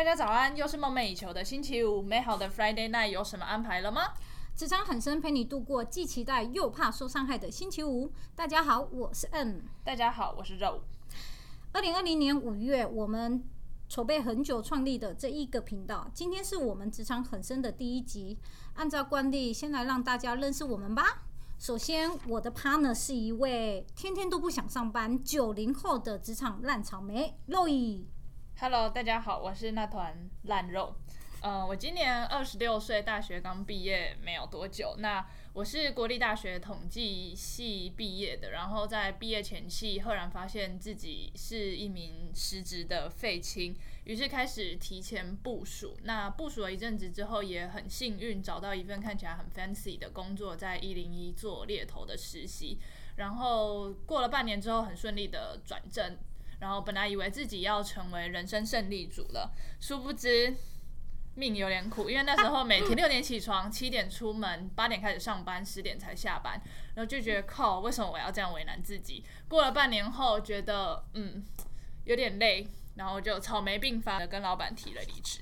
大家早安，又是梦寐以求的星期五，美好的 Friday night 有什么安排了吗？职场很深，陪你度过既期待又怕受伤害的星期五。大家好，我是 N。大家好，我是肉。二零二零年五月，我们筹备很久创立的这一个频道，今天是我们职场很深的第一集。按照惯例，先来让大家认识我们吧。首先，我的 partner 是一位天天都不想上班、九零后的职场烂草莓，肉姨。Hello，大家好，我是那团烂肉。呃，我今年二十六岁，大学刚毕业没有多久。那我是国立大学统计系毕业的，然后在毕业前夕，赫然发现自己是一名失职的废青，于是开始提前部署。那部署了一阵子之后，也很幸运找到一份看起来很 fancy 的工作，在一零一做猎头的实习。然后过了半年之后，很顺利的转正。然后本来以为自己要成为人生胜利组了，殊不知命有点苦，因为那时候每天六点起床，七点出门，八点开始上班，十点才下班，然后就觉得靠，为什么我要这样为难自己？过了半年后，觉得嗯有点累，然后就草莓病发的跟老板提了离职。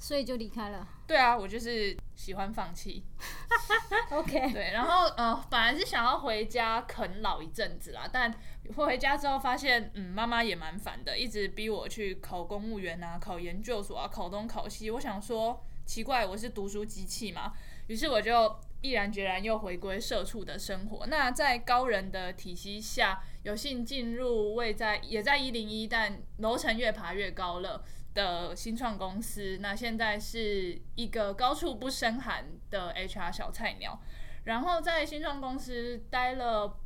所以就离开了。对啊，我就是喜欢放弃。OK。对，然后呃，本来是想要回家啃老一阵子啦，但回家之后发现，嗯，妈妈也蛮烦的，一直逼我去考公务员啊，考研究所啊，考东考西。我想说，奇怪，我是读书机器嘛？于是我就毅然决然又回归社畜的生活。那在高人的体系下，有幸进入位在也在一零一，但楼层越爬越高了。的新创公司，那现在是一个高处不胜寒的 HR 小菜鸟，然后在新创公司待了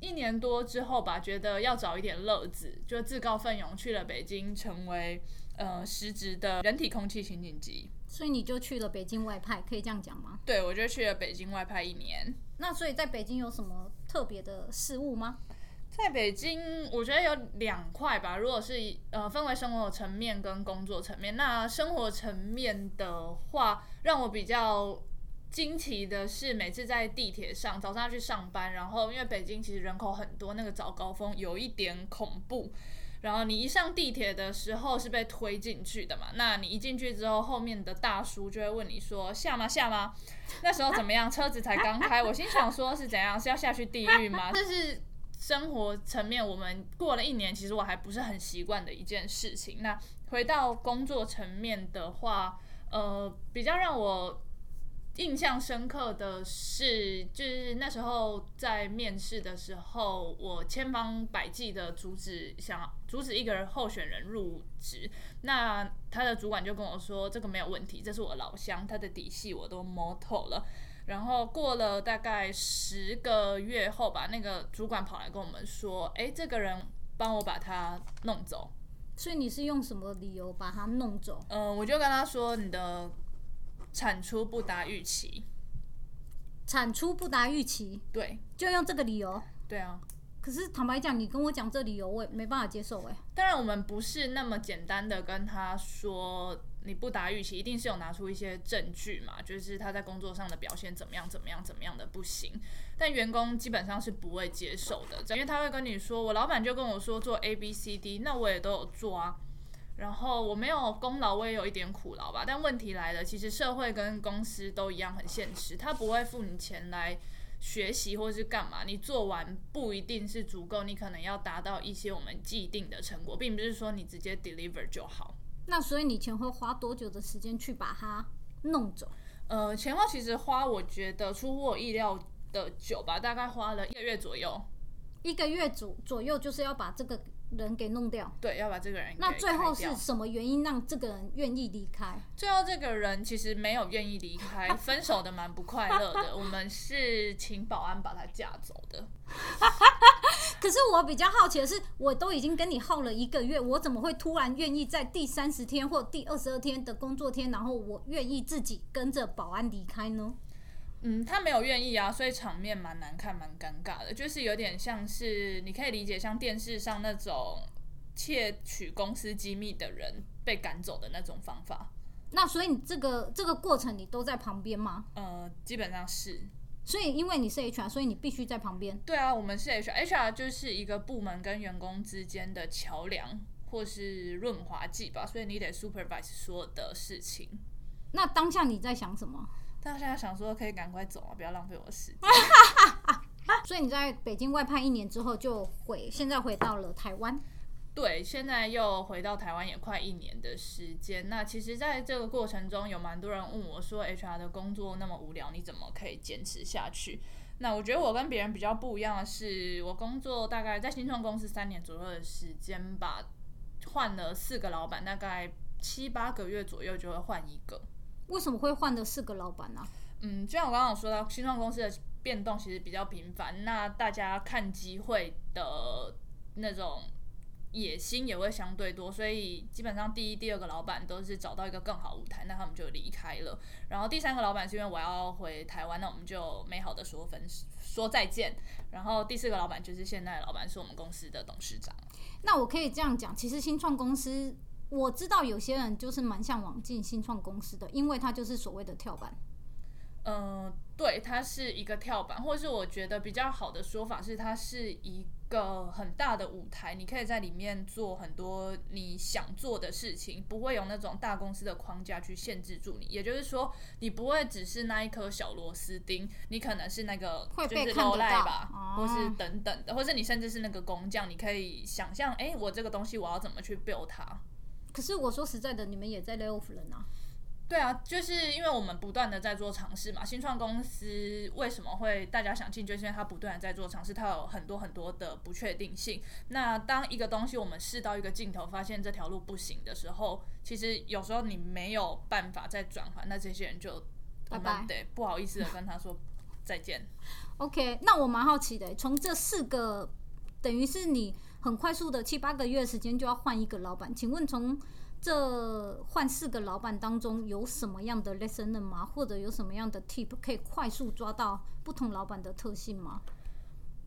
一年多之后吧，觉得要找一点乐子，就自告奋勇去了北京，成为呃实职的人体空气清净机。所以你就去了北京外派，可以这样讲吗？对，我就去了北京外派一年。那所以在北京有什么特别的事物吗？在北京，我觉得有两块吧。如果是呃分为生活层面跟工作层面，那生活层面的话，让我比较惊奇的是，每次在地铁上早上要去上班，然后因为北京其实人口很多，那个早高峰有一点恐怖。然后你一上地铁的时候是被推进去的嘛？那你一进去之后，后面的大叔就会问你说下吗下吗？那时候怎么样？车子才刚开，我心想说是怎样？是要下去地狱吗？这是。生活层面，我们过了一年，其实我还不是很习惯的一件事情。那回到工作层面的话，呃，比较让我印象深刻的是，就是那时候在面试的时候，我千方百计的阻止想阻止一个人候选人入职。那他的主管就跟我说：“这个没有问题，这是我老乡，他的底细我都摸透了。”然后过了大概十个月后吧，那个主管跑来跟我们说：“哎，这个人帮我把他弄走。”所以你是用什么理由把他弄走？嗯、呃，我就跟他说：“你的产出不达预期。”产出不达预期？对，就用这个理由？对啊。可是坦白讲，你跟我讲这理由，我也没办法接受哎。当然，我们不是那么简单的跟他说。你不达预期，一定是有拿出一些证据嘛？就是他在工作上的表现怎么样，怎么样，怎么样的不行。但员工基本上是不会接受的，因为他会跟你说，我老板就跟我说做 A B C D，那我也都有做啊。然后我没有功劳，我也有一点苦劳吧。但问题来了，其实社会跟公司都一样很现实，他不会付你钱来学习或是干嘛。你做完不一定是足够，你可能要达到一些我们既定的成果，并不是说你直接 deliver 就好。那所以你前后花多久的时间去把它弄走？呃，前后其实花我觉得出乎我意料的久吧，大概花了一个月左右。一个月左左右就是要把这个人给弄掉。对，要把这个人。那最后是什么原因让这个人愿意离开？最后这个人其实没有愿意离开，分手的蛮不快乐的。我们是请保安把他架走的。可是我比较好奇的是，我都已经跟你耗了一个月，我怎么会突然愿意在第三十天或第二十二天的工作天，然后我愿意自己跟着保安离开呢？嗯，他没有愿意啊，所以场面蛮难看，蛮尴尬的，就是有点像是你可以理解像电视上那种窃取公司机密的人被赶走的那种方法。那所以你这个这个过程你都在旁边吗？呃，基本上是。所以，因为你是 HR，所以你必须在旁边。对啊，我们是 HR，HR 就是一个部门跟员工之间的桥梁，或是润滑剂吧，所以你得 supervise 所有的事情。那当下你在想什么？当下想说可以赶快走啊，不要浪费我的时间。所以你在北京外派一年之后就回，现在回到了台湾。对，现在又回到台湾也快一年的时间。那其实，在这个过程中，有蛮多人问我说：“HR 的工作那么无聊，你怎么可以坚持下去？”那我觉得我跟别人比较不一样的是，我工作大概在新创公司三年左右的时间吧，换了四个老板，大概七八个月左右就会换一个。为什么会换的四个老板呢？嗯，就像我刚刚有说到，新创公司的变动其实比较频繁，那大家看机会的那种。野心也会相对多，所以基本上第一、第二个老板都是找到一个更好舞台，那他们就离开了。然后第三个老板是因为我要回台湾，那我们就美好的说分说再见。然后第四个老板就是现在的老板，是我们公司的董事长。那我可以这样讲，其实新创公司我知道有些人就是蛮向往进新创公司的，因为它就是所谓的跳板。嗯、呃，对，它是一个跳板，或是我觉得比较好的说法是，它是一个很大的舞台，你可以在里面做很多你想做的事情，不会有那种大公司的框架去限制住你。也就是说，你不会只是那一颗小螺丝钉，你可能是那个就是 low line 吧，或是等等的，或是你甚至是那个工匠，你可以想象，哎，我这个东西我要怎么去 build 它。可是我说实在的，你们也在 lay off 人啊。对啊，就是因为我们不断的在做尝试嘛。新创公司为什么会大家想进，就是因为它不断的在做尝试，它有很多很多的不确定性。那当一个东西我们试到一个尽头，发现这条路不行的时候，其实有时候你没有办法再转换，那这些人就拜拜，对，不好意思的跟他说再见。OK，那我蛮好奇的，从这四个等于是你很快速的七八个月时间就要换一个老板，请问从这换四个老板当中有什么样的 lesson 吗？或者有什么样的 tip 可以快速抓到不同老板的特性吗？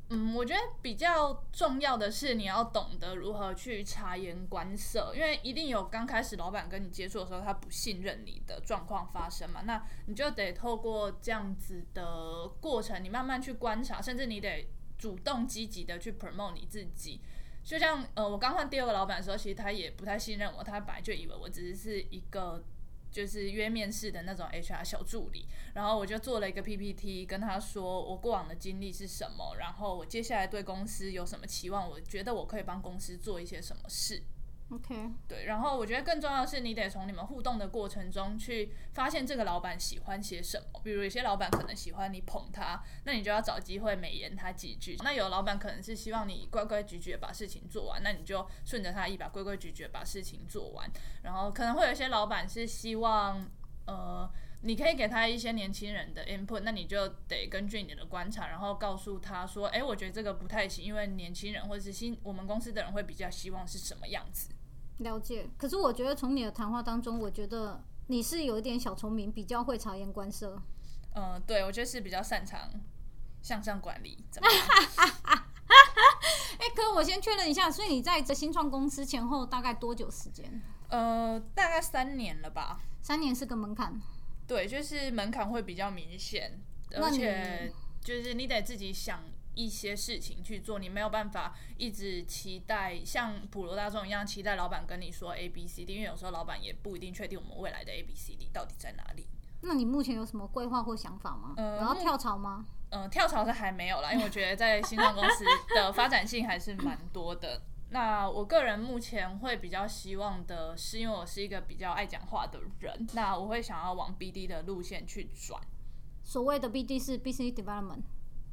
嗯，我觉得比较重要的是你要懂得如何去察言观色，因为一定有刚开始老板跟你接触的时候他不信任你的状况发生嘛，那你就得透过这样子的过程，你慢慢去观察，甚至你得主动积极的去 promote 你自己。就像呃，我刚换第二个老板的时候，其实他也不太信任我，他本来就以为我只是是一个就是约面试的那种 HR 小助理，然后我就做了一个 PPT，跟他说我过往的经历是什么，然后我接下来对公司有什么期望，我觉得我可以帮公司做一些什么事。OK，对，然后我觉得更重要的是，你得从你们互动的过程中去发现这个老板喜欢些什么。比如有些老板可能喜欢你捧他，那你就要找机会美言他几句。那有老板可能是希望你规规矩矩把事情做完，那你就顺着他意，把规规矩矩把事情做完。然后可能会有些老板是希望，呃，你可以给他一些年轻人的 input，那你就得根据你的观察，然后告诉他说，哎，我觉得这个不太行，因为年轻人或者是新我们公司的人会比较希望是什么样子。了解，可是我觉得从你的谈话当中，我觉得你是有一点小聪明，比较会察言观色。嗯、呃，对，我觉得是比较擅长向上管理。怎么样？哎、欸，可是我先确认一下，所以你在这新创公司前后大概多久时间？呃，大概三年了吧。三年是个门槛。对，就是门槛会比较明显，而且就是你得自己想。一些事情去做，你没有办法一直期待像普罗大众一样期待老板跟你说 A B C D，因为有时候老板也不一定确定我们未来的 A B C D 到底在哪里。那你目前有什么规划或想法吗？呃，然后跳槽吗？嗯，跳槽是还没有啦，因为我觉得在新创公司的发展性还是蛮多的。那我个人目前会比较希望的是，因为我是一个比较爱讲话的人，那我会想要往 B D 的路线去转。所谓的 B D 是 Business Development。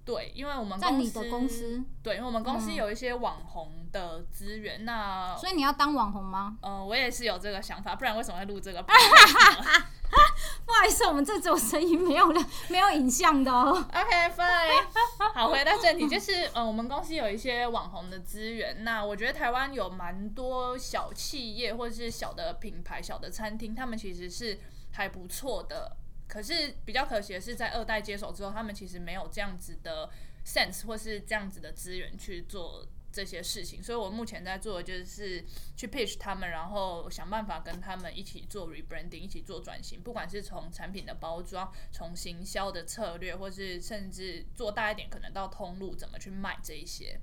对，因为我们公司在你的公司，对，因为我们公司有一些网红的资源，嗯、那所以你要当网红吗？呃，我也是有这个想法，不然为什么会录这个？不好意思，我们这种声音没有了，没有影像的哦。OK，fine。好，回到正题，就是呃，我们公司有一些网红的资源，那我觉得台湾有蛮多小企业或者是小的品牌、小的餐厅，他们其实是还不错的。可是比较可惜的是，在二代接手之后，他们其实没有这样子的 sense 或是这样子的资源去做这些事情。所以我目前在做的就是去 pitch 他们，然后想办法跟他们一起做 rebranding，一起做转型。不管是从产品的包装、从行销的策略，或是甚至做大一点，可能到通路怎么去卖这一些。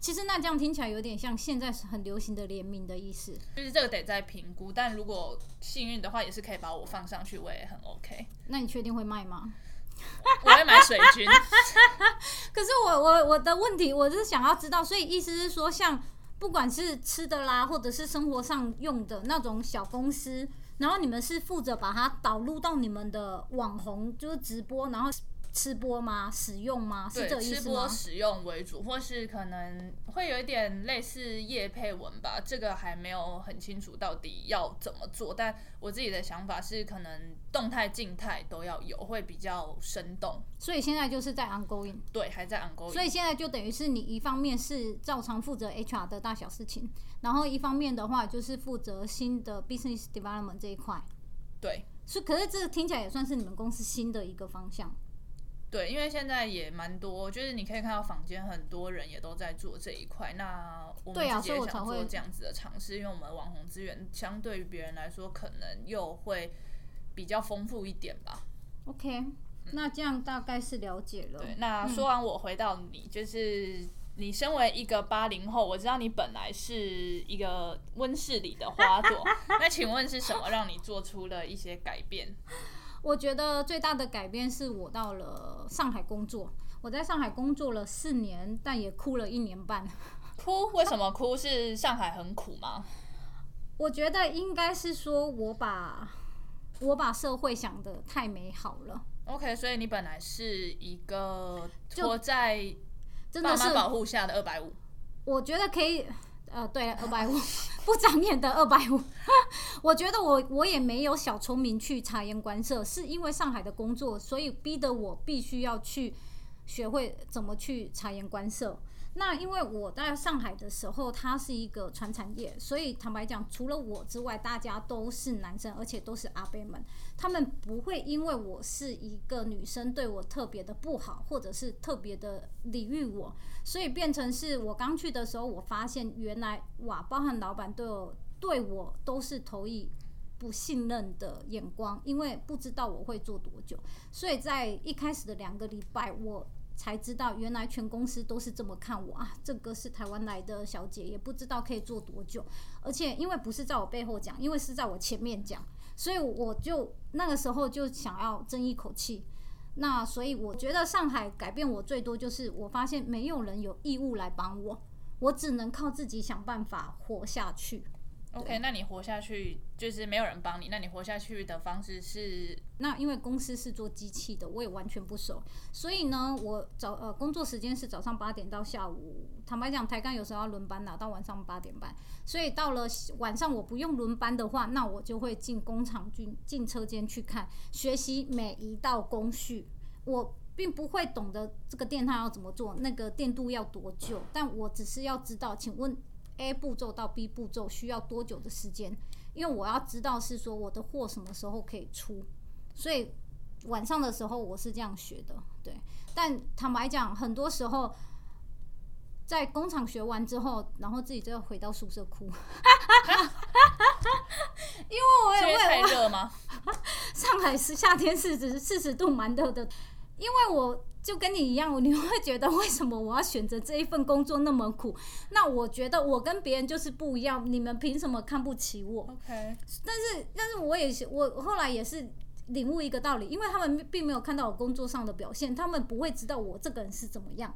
其实那这样听起来有点像现在是很流行的联名的意思。就是这个得再评估，但如果幸运的话，也是可以把我放上去，我也很 OK。那你确定会卖吗？我会买水军。可是我我我的问题，我是想要知道，所以意思是说，像不管是吃的啦，或者是生活上用的那种小公司，然后你们是负责把它导入到你们的网红，就是直播，然后。吃播吗？使用吗？是这个意思吗？吃播使用为主，或是可能会有一点类似叶配文吧。这个还没有很清楚到底要怎么做，但我自己的想法是，可能动态、静态都要有，会比较生动。所以现在就是在 ongoing，对，还在 ongoing。所以现在就等于是你一方面是照常负责 HR 的大小事情，然后一方面的话就是负责新的 business development 这一块。对，是，可是这个听起来也算是你们公司新的一个方向。对，因为现在也蛮多，就是你可以看到坊间很多人也都在做这一块。那我们自己也想做这样子的尝试，因为我们网红资源相对于别人来说，可能又会比较丰富一点吧。OK，那这样大概是了解了。对，那说完我回到你，嗯、就是你身为一个八零后，我知道你本来是一个温室里的花朵，那请问是什么让你做出了一些改变？我觉得最大的改变是我到了上海工作。我在上海工作了四年，但也哭了一年半。哭？为什么哭？是上海很苦吗？我觉得应该是说我把我把社会想得太美好了。OK，所以你本来是一个活在真的是保护下的二百五。我觉得可以。呃，对，二百五不长眼的二百五。我觉得我我也没有小聪明去察言观色，是因为上海的工作，所以逼得我必须要去学会怎么去察言观色。那因为我在上海的时候，它是一个传产业，所以坦白讲，除了我之外，大家都是男生，而且都是阿伯们，他们不会因为我是一个女生对我特别的不好，或者是特别的礼遇我，所以变成是我刚去的时候，我发现原来哇，包含老板对我对我都是投以不信任的眼光，因为不知道我会做多久，所以在一开始的两个礼拜我。才知道原来全公司都是这么看我啊！这个是台湾来的小姐，也不知道可以做多久。而且因为不是在我背后讲，因为是在我前面讲，所以我就那个时候就想要争一口气。那所以我觉得上海改变我最多就是我发现没有人有义务来帮我，我只能靠自己想办法活下去。OK，那你活下去就是没有人帮你，那你活下去的方式是？那因为公司是做机器的，我也完全不熟，所以呢，我早呃工作时间是早上八点到下午，坦白讲，抬杠有时候要轮班啦，到晚上八点半，所以到了晚上我不用轮班的话，那我就会进工厂进进车间去看，学习每一道工序。我并不会懂得这个电焊要怎么做，那个电镀要多久，但我只是要知道，请问。A 步骤到 B 步骤需要多久的时间？因为我要知道是说我的货什么时候可以出，所以晚上的时候我是这样学的。对，但坦白讲，很多时候在工厂学完之后，然后自己就要回到宿舍哭，因为我也会太热吗？上海是夏天是指四十度蛮热的，因为我。就跟你一样，你会觉得为什么我要选择这一份工作那么苦？那我觉得我跟别人就是不一样，你们凭什么看不起我？OK，但是但是我也是，我后来也是领悟一个道理，因为他们并没有看到我工作上的表现，他们不会知道我这个人是怎么样。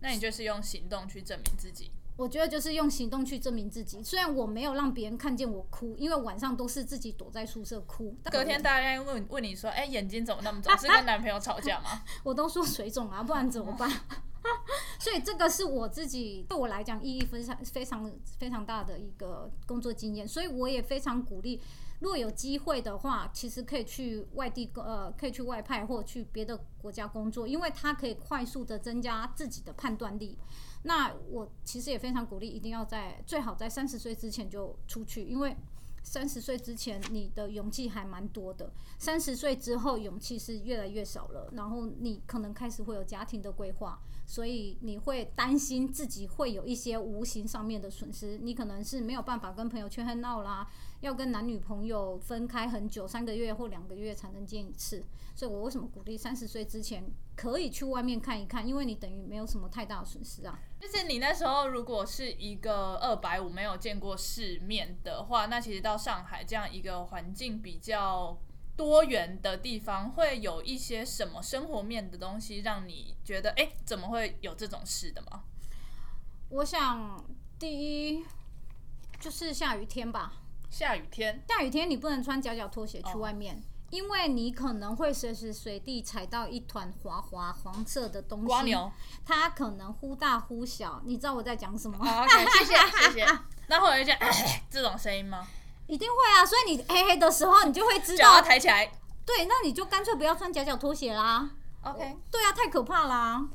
那你就是用行动去证明自己。我觉得就是用行动去证明自己。虽然我没有让别人看见我哭，因为晚上都是自己躲在宿舍哭。隔天大家问问你说：“哎、欸，眼睛怎么那么肿？是跟男朋友吵架吗？” 我都说水肿啊，不然怎么办？所以这个是我自己对我来讲意义非常非常非常大的一个工作经验。所以我也非常鼓励，如果有机会的话，其实可以去外地呃，可以去外派或去别的国家工作，因为它可以快速的增加自己的判断力。那我其实也非常鼓励，一定要在最好在三十岁之前就出去，因为三十岁之前你的勇气还蛮多的，三十岁之后勇气是越来越少了，然后你可能开始会有家庭的规划，所以你会担心自己会有一些无形上面的损失，你可能是没有办法跟朋友去 hang out 啦，要跟男女朋友分开很久，三个月或两个月才能见一次，所以我为什么鼓励三十岁之前可以去外面看一看，因为你等于没有什么太大的损失啊。就是你那时候如果是一个二百五没有见过世面的话，那其实到上海这样一个环境比较多元的地方，会有一些什么生活面的东西让你觉得，哎，怎么会有这种事的吗？我想第一就是下雨天吧。下雨天，下雨天你不能穿脚脚拖鞋去外面。哦因为你可能会随时随地踩到一团滑滑黄色的东西，蜗牛，它可能忽大忽小，你知道我在讲什么谢谢谢谢。那会有一些 这种声音吗？一定会啊，所以你黑黑的时候，你就会知道。脚要抬起来。对，那你就干脆不要穿夹脚拖鞋啦。OK。对啊，太可怕啦。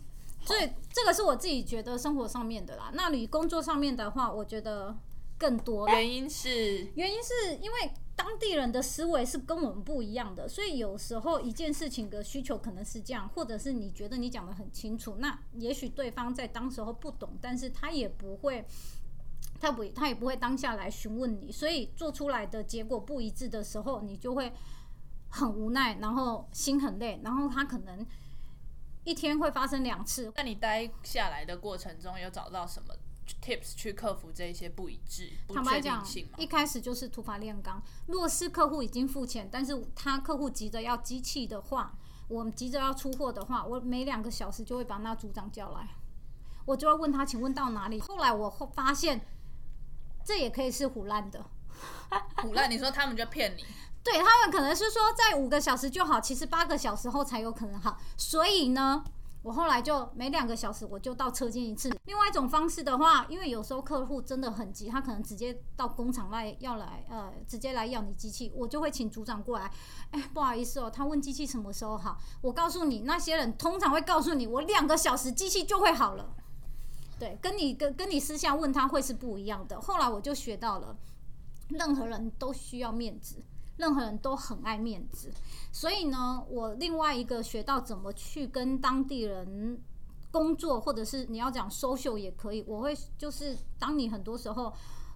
所以这个是我自己觉得生活上面的啦。那你工作上面的话，我觉得更多。原因是？原因是因为。当地人的思维是跟我们不一样的，所以有时候一件事情的需求可能是这样，或者是你觉得你讲的很清楚，那也许对方在当时候不懂，但是他也不会，他不，他也不会当下来询问你，所以做出来的结果不一致的时候，你就会很无奈，然后心很累，然后他可能一天会发生两次。那你待下来的过程中有找到什么？Tips 去克服这一些不一致、不确定性。一开始就是突发炼钢。若是客户已经付钱，但是他客户急着要机器的话，我们急着要出货的话，我每两个小时就会把那组长叫来，我就要问他，请问到哪里？后来我发现，这也可以是唬烂的。唬烂？你说他们就骗你？对，他们可能是说在五个小时就好，其实八个小时后才有可能好。所以呢？我后来就每两个小时我就到车间一次。另外一种方式的话，因为有时候客户真的很急，他可能直接到工厂来要来，呃，直接来要你机器，我就会请组长过来。哎，不好意思哦，他问机器什么时候好，我告诉你，那些人通常会告诉你，我两个小时机器就会好了。对，跟你跟跟你私下问他会是不一样的。后来我就学到了，任何人都需要面子。任何人都很爱面子，所以呢，我另外一个学到怎么去跟当地人工作，或者是你要讲 social 也可以。我会就是当你很多时候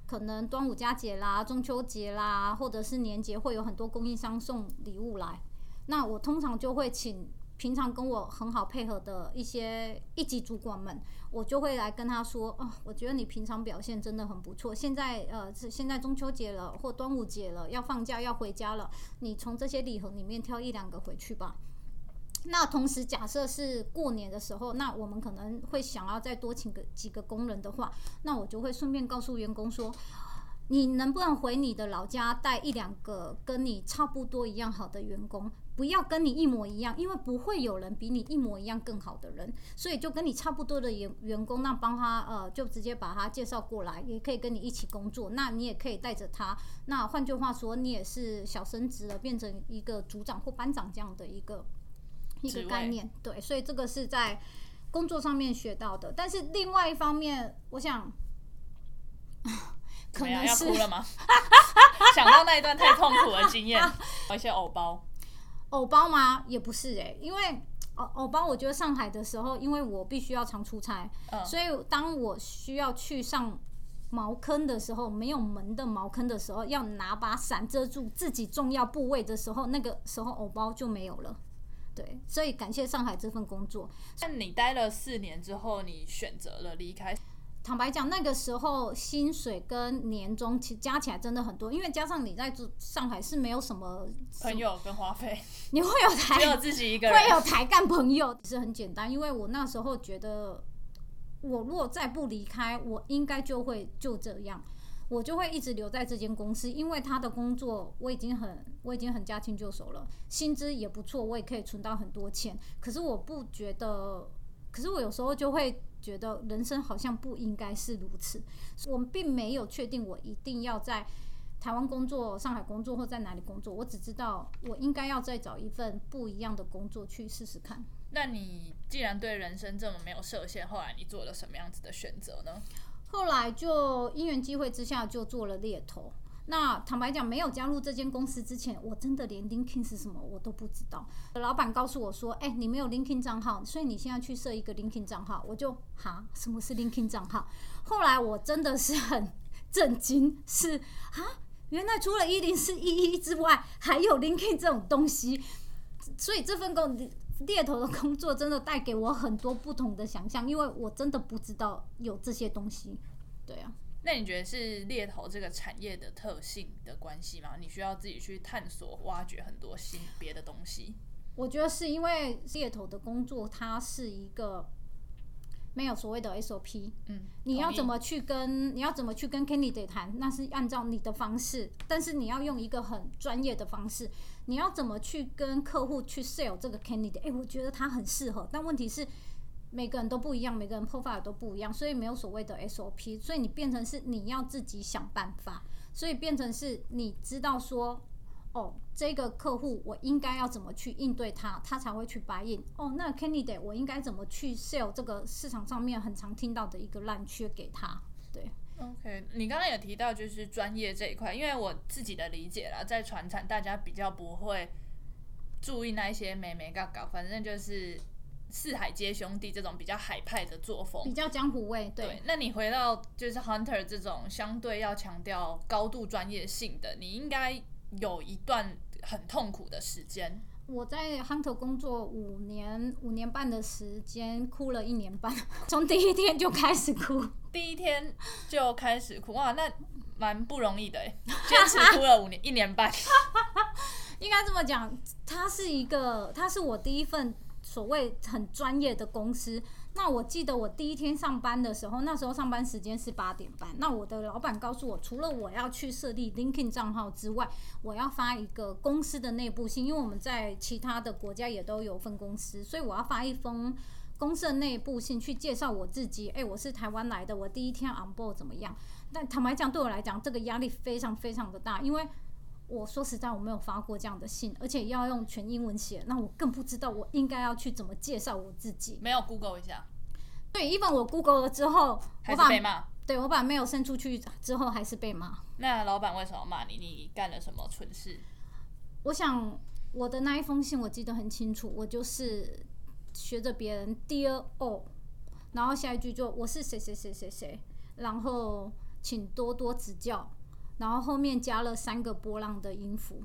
可能端午佳节啦、中秋节啦，或者是年节会有很多供应商送礼物来，那我通常就会请。平常跟我很好配合的一些一级主管们，我就会来跟他说：“哦，我觉得你平常表现真的很不错。现在呃，是现在中秋节了或端午节了，要放假要回家了，你从这些礼盒里面挑一两个回去吧。那同时，假设是过年的时候，那我们可能会想要再多请个几个工人的话，那我就会顺便告诉员工说。”你能不能回你的老家带一两个跟你差不多一样好的员工？不要跟你一模一样，因为不会有人比你一模一样更好的人。所以就跟你差不多的员员工，那帮他呃，就直接把他介绍过来，也可以跟你一起工作。那你也可以带着他。那换句话说，你也是小升职了，变成一个组长或班长这样的一个一个概念。对，所以这个是在工作上面学到的。但是另外一方面，我想。可能要哭了吗？想到那一段太痛苦的经验，有 一些偶包，偶包吗？也不是哎、欸，因为偶偶包，我觉得上海的时候，因为我必须要常出差，嗯、所以当我需要去上茅坑的时候，没有门的茅坑的时候，要拿把伞遮住自己重要部位的时候，那个时候偶包就没有了。对，所以感谢上海这份工作。那你待了四年之后，你选择了离开。坦白讲，那个时候薪水跟年终其加起来真的很多，因为加上你在上海是没有什么朋友跟花费，你会有台，只有自己一个人，会有台干朋友，其实很简单。因为我那时候觉得，我如果再不离开，我应该就会就这样，我就会一直留在这间公司，因为他的工作我已经很我已经很驾轻就熟了，薪资也不错，我也可以存到很多钱。可是我不觉得，可是我有时候就会。觉得人生好像不应该是如此。我们并没有确定我一定要在台湾工作、上海工作或在哪里工作。我只知道我应该要再找一份不一样的工作去试试看。那你既然对人生这么没有设限，后来你做了什么样子的选择呢？后来就因缘机会之下就做了猎头。那坦白讲，没有加入这间公司之前，我真的连 LinkedIn 是什么我都不知道。老板告诉我说：“哎、你没有 LinkedIn 账号，所以你现在去设一个 LinkedIn 账号。”我就哈，什么是 LinkedIn 账号？后来我真的是很 震惊，是啊，原来除了一零四一一之外，还有 LinkedIn 这种东西。所以这份工猎头的工作真的带给我很多不同的想象，因为我真的不知道有这些东西。对啊，那你觉得是猎头这个产业的特性的关系吗？你需要自己去探索、挖掘很多新别的东西？我觉得是因为猎头的工作，它是一个。没有所谓的 SOP，嗯，你要怎么去跟你要怎么去跟 candidate 谈，那是按照你的方式，但是你要用一个很专业的方式，你要怎么去跟客户去 sell 这个 candidate？哎，我觉得他很适合，但问题是每个人都不一样，每个人 profile 都不一样，所以没有所谓的 SOP，所以你变成是你要自己想办法，所以变成是你知道说。哦，这个客户我应该要怎么去应对他，他才会去 buy in。哦，那 candidate 我应该怎么去 sell 这个市场上面很常听到的一个烂缺给他？对，OK，你刚刚有提到就是专业这一块，因为我自己的理解啦，在传产大家比较不会注意那一些美眉嘎嘎，反正就是四海皆兄弟这种比较海派的作风，比较江湖味。对，对，那你回到就是 hunter 这种相对要强调高度专业性的，你应该。有一段很痛苦的时间。我在 Hunter 工作五年，五年半的时间，哭了一年半，从第一天就开始哭，第一天就开始哭，哇，那蛮不容易的哎，坚持哭了五年 一年半。应该这么讲，它是一个，它是我第一份所谓很专业的公司。那我记得我第一天上班的时候，那时候上班时间是八点半。那我的老板告诉我，除了我要去设立 LinkedIn 账号之外，我要发一个公司的内部信，因为我们在其他的国家也都有分公司，所以我要发一封公司的内部信去介绍我自己。哎，我是台湾来的，我第一天 on board 怎么样？但坦白讲，对我来讲，这个压力非常非常的大，因为。我说实在，我没有发过这样的信，而且要用全英文写，那我更不知道我应该要去怎么介绍我自己。没有 Google 一下？对，even 我 Google 了之后，还是被骂。对，我把 mail 送出去之后，还是被骂。那老板为什么骂你？你干了什么蠢事？我想我的那一封信我记得很清楚，我就是学着别人 Dear all，然后下一句就我是谁谁谁谁谁，然后请多多指教。然后后面加了三个波浪的音符，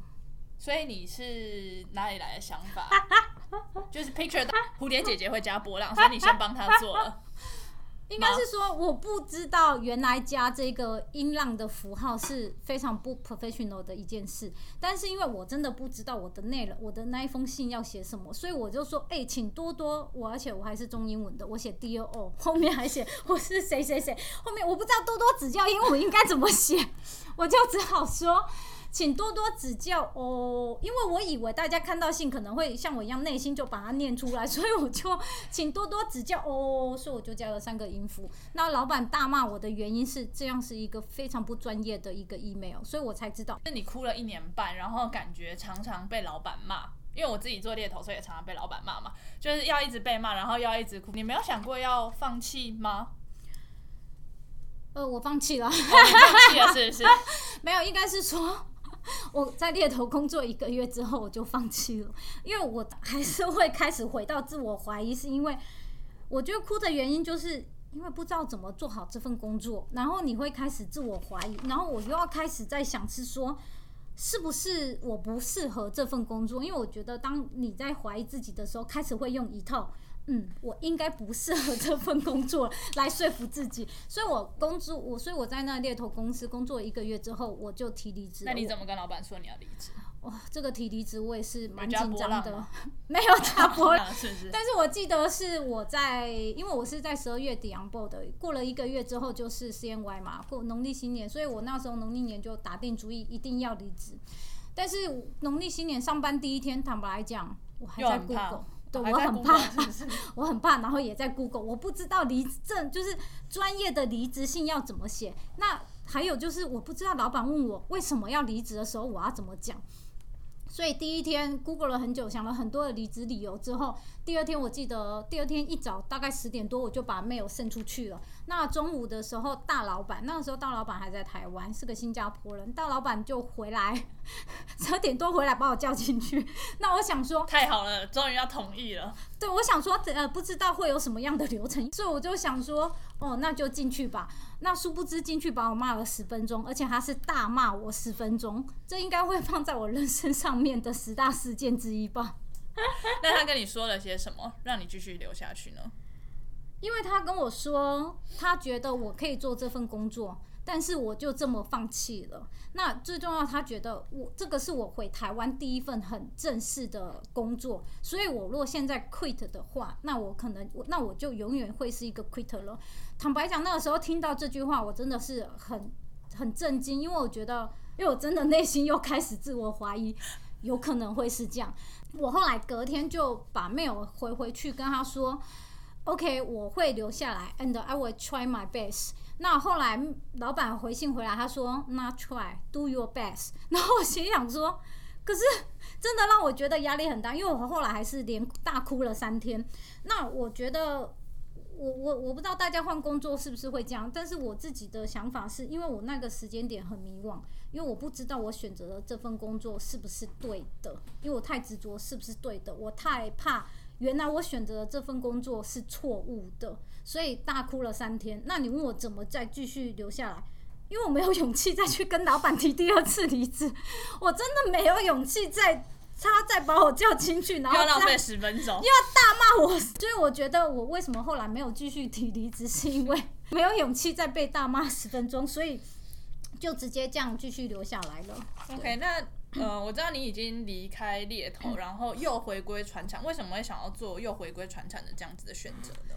所以你是哪里来的想法？就是 picture 蝴蝶姐姐会加波浪，所以你先帮她做了。应该是说，我不知道原来加这个音浪的符号是非常不 professional 的一件事。但是因为我真的不知道我的内容，我的那一封信要写什么，所以我就说，哎、请多多我，而且我还是中英文的，我写 D O O，后面还写 我是谁谁谁，后面我不知道多多指教英文应该怎么写，我就只好说。请多多指教哦，因为我以为大家看到信可能会像我一样内心就把它念出来，所以我就请多多指教哦，所以我就加了三个音符。那老板大骂我的原因是这样是一个非常不专业的一个 email，所以我才知道。那你哭了一年半，然后感觉常常被老板骂，因为我自己做猎头，所以也常常被老板骂嘛，就是要一直被骂，然后要一直哭。你没有想过要放弃吗？呃，我放弃了。放弃了是不是？没有，应该是说。我在猎头工作一个月之后，我就放弃了，因为我还是会开始回到自我怀疑，是因为我觉得哭的原因就是因为不知道怎么做好这份工作，然后你会开始自我怀疑，然后我又要开始在想是说，是不是我不适合这份工作？因为我觉得当你在怀疑自己的时候，开始会用一套。嗯，我应该不适合这份工作来说服自己，所以我工资我所以我在那猎头公司工作一个月之后，我就提离职。那你怎么跟老板说你要离职？哇，这个提离职我也是蛮紧张的，没有加波浪，是是但是我记得是我在，因为我是在十二月底 on board 的，过了一个月之后就是 CNY 嘛，过农历新年，所以我那时候农历年就打定主意一定要离职。但是农历新年上班第一天，坦白来讲，我还在 Google。对，我很怕，我很怕，然后也在 Google，我不知道离职就是专业的离职信要怎么写。那还有就是，我不知道老板问我为什么要离职的时候，我要怎么讲。所以第一天 Google 了很久，想了很多的离职理由之后，第二天我记得第二天一早大概十点多我就把 mail 送出去了。那中午的时候，大老板那个时候大老板还在台湾，是个新加坡人，大老板就回来，十二点多回来把我叫进去。那我想说，太好了，终于要同意了。对，我想说，呃，不知道会有什么样的流程，所以我就想说，哦，那就进去吧。那殊不知进去把我骂了十分钟，而且他是大骂我十分钟，这应该会放在我人生上面的十大事件之一吧。那他跟你说了些什么，让你继续留下去呢？因为他跟我说，他觉得我可以做这份工作。但是我就这么放弃了。那最重要，他觉得我这个是我回台湾第一份很正式的工作，所以我如果现在 quit 的话，那我可能那我就永远会是一个 quit 了。坦白讲，那个时候听到这句话，我真的是很 很震惊，因为我觉得，因为我真的内心又开始自我怀疑，有可能会是这样。我后来隔天就把 mail 回回去跟他说，OK，我会留下来，and I will try my best。那后来老板回信回来，他说 Not try, do your best。然后我心想说，可是真的让我觉得压力很大，因为我后来还是连大哭了三天。那我觉得，我我我不知道大家换工作是不是会这样，但是我自己的想法是因为我那个时间点很迷惘，因为我不知道我选择的这份工作是不是对的，因为我太执着是不是对的，我太怕。原来我选择的这份工作是错误的，所以大哭了三天。那你问我怎么再继续留下来？因为我没有勇气再去跟老板提第二次离职，我真的没有勇气再他再把我叫进去，然后要浪费十分钟，又要大骂我。所以我觉得我为什么后来没有继续提离职，是因为没有勇气再被大骂十分钟，所以就直接这样继续留下来了。OK，那。呃，我知道你已经离开猎头，然后又回归传产，为什么会想要做又回归传产的这样子的选择呢？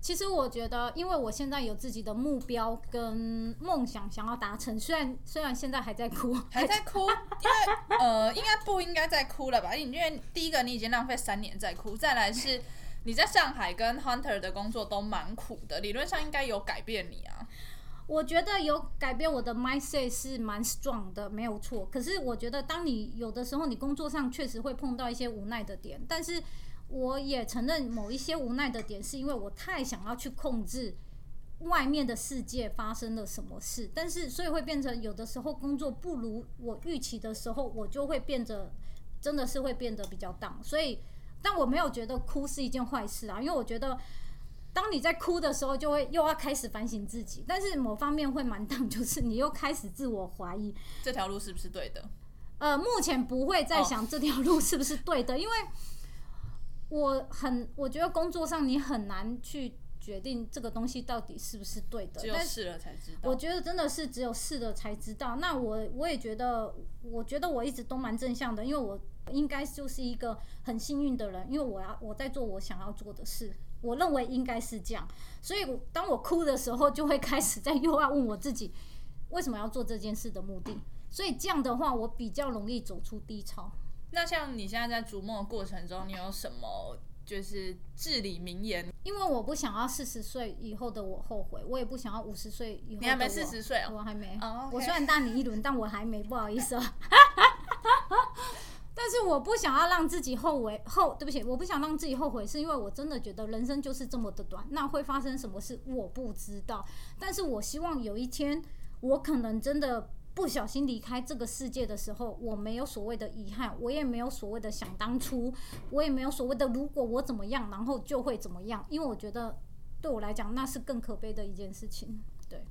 其实我觉得，因为我现在有自己的目标跟梦想想要达成，虽然虽然现在还在哭，还在哭，因为呃，应该不应该再哭了吧？因为第一个你已经浪费三年在哭，再来是你在上海跟 Hunter 的工作都蛮苦的，理论上应该有改变你啊。我觉得有改变我的 mindset 是蛮 strong 的，没有错。可是我觉得，当你有的时候你工作上确实会碰到一些无奈的点，但是我也承认某一些无奈的点是因为我太想要去控制外面的世界发生了什么事，但是所以会变成有的时候工作不如我预期的时候，我就会变得真的是会变得比较 down。所以，但我没有觉得哭是一件坏事啊，因为我觉得。当你在哭的时候，就会又要开始反省自己，但是某方面会蛮当，就是你又开始自我怀疑，这条路是不是对的？呃，目前不会再想这条路是不是对的，因为我很，我觉得工作上你很难去决定这个东西到底是不是对的，只有试了才知道。我觉得真的是只有试了才知道。那我我也觉得，我觉得我一直都蛮正向的，因为我应该就是一个很幸运的人，因为我要我在做我想要做的事。我认为应该是这样，所以当我哭的时候，就会开始在又要问我自己，为什么要做这件事的目的。所以这样的话，我比较容易走出低潮。那像你现在在逐梦的过程中，你有什么就是至理名言？因为我不想要四十岁以后的我后悔，我也不想要五十岁以后的我。你还没四十岁哦？我还没。Oh. 我虽然大你一轮，但我还没，不好意思啊。但是我不想要让自己后悔后，对不起，我不想让自己后悔，是因为我真的觉得人生就是这么的短，那会发生什么事我不知道。但是我希望有一天，我可能真的不小心离开这个世界的时候，我没有所谓的遗憾，我也没有所谓的想当初，我也没有所谓的如果我怎么样，然后就会怎么样，因为我觉得对我来讲那是更可悲的一件事情。对，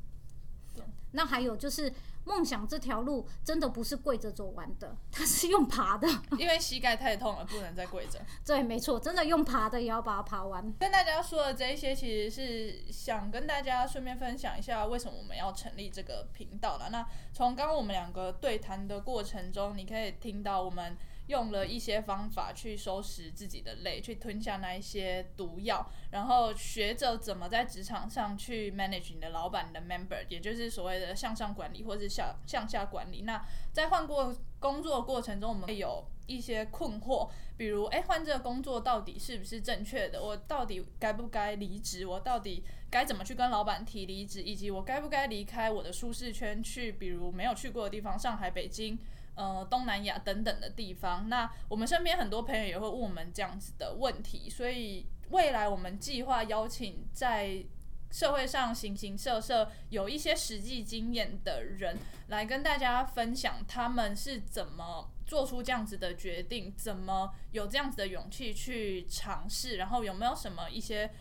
对，那还有就是。梦想这条路真的不是跪着走完的，它是用爬的。因为膝盖太痛了，不能再跪着。对，没错，真的用爬的也要把它爬完。跟大家说的这一些，其实是想跟大家顺便分享一下，为什么我们要成立这个频道了。那从刚刚我们两个对谈的过程中，你可以听到我们。用了一些方法去收拾自己的泪，去吞下那一些毒药，然后学着怎么在职场上去 manage 你的老板、的 member，也就是所谓的向上管理或是向向下管理。那在换过工作过程中，我们会有一些困惑，比如，哎，换这个工作到底是不是正确的？我到底该不该离职？我到底该怎么去跟老板提离职？以及我该不该离开我的舒适圈，去比如没有去过的地方，上海、北京。呃，东南亚等等的地方，那我们身边很多朋友也会问我们这样子的问题，所以未来我们计划邀请在社会上形形色色有一些实际经验的人来跟大家分享他们是怎么做出这样子的决定，怎么有这样子的勇气去尝试，然后有没有什么一些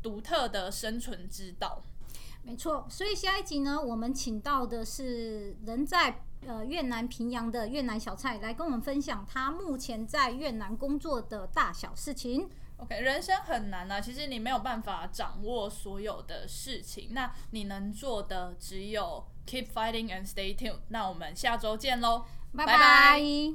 独特的生存之道。没错，所以下一集呢，我们请到的是人在呃越南平阳的越南小蔡来跟我们分享他目前在越南工作的大小事情。OK，人生很难啊，其实你没有办法掌握所有的事情，那你能做的只有 keep fighting and stay tuned。那我们下周见喽，拜拜。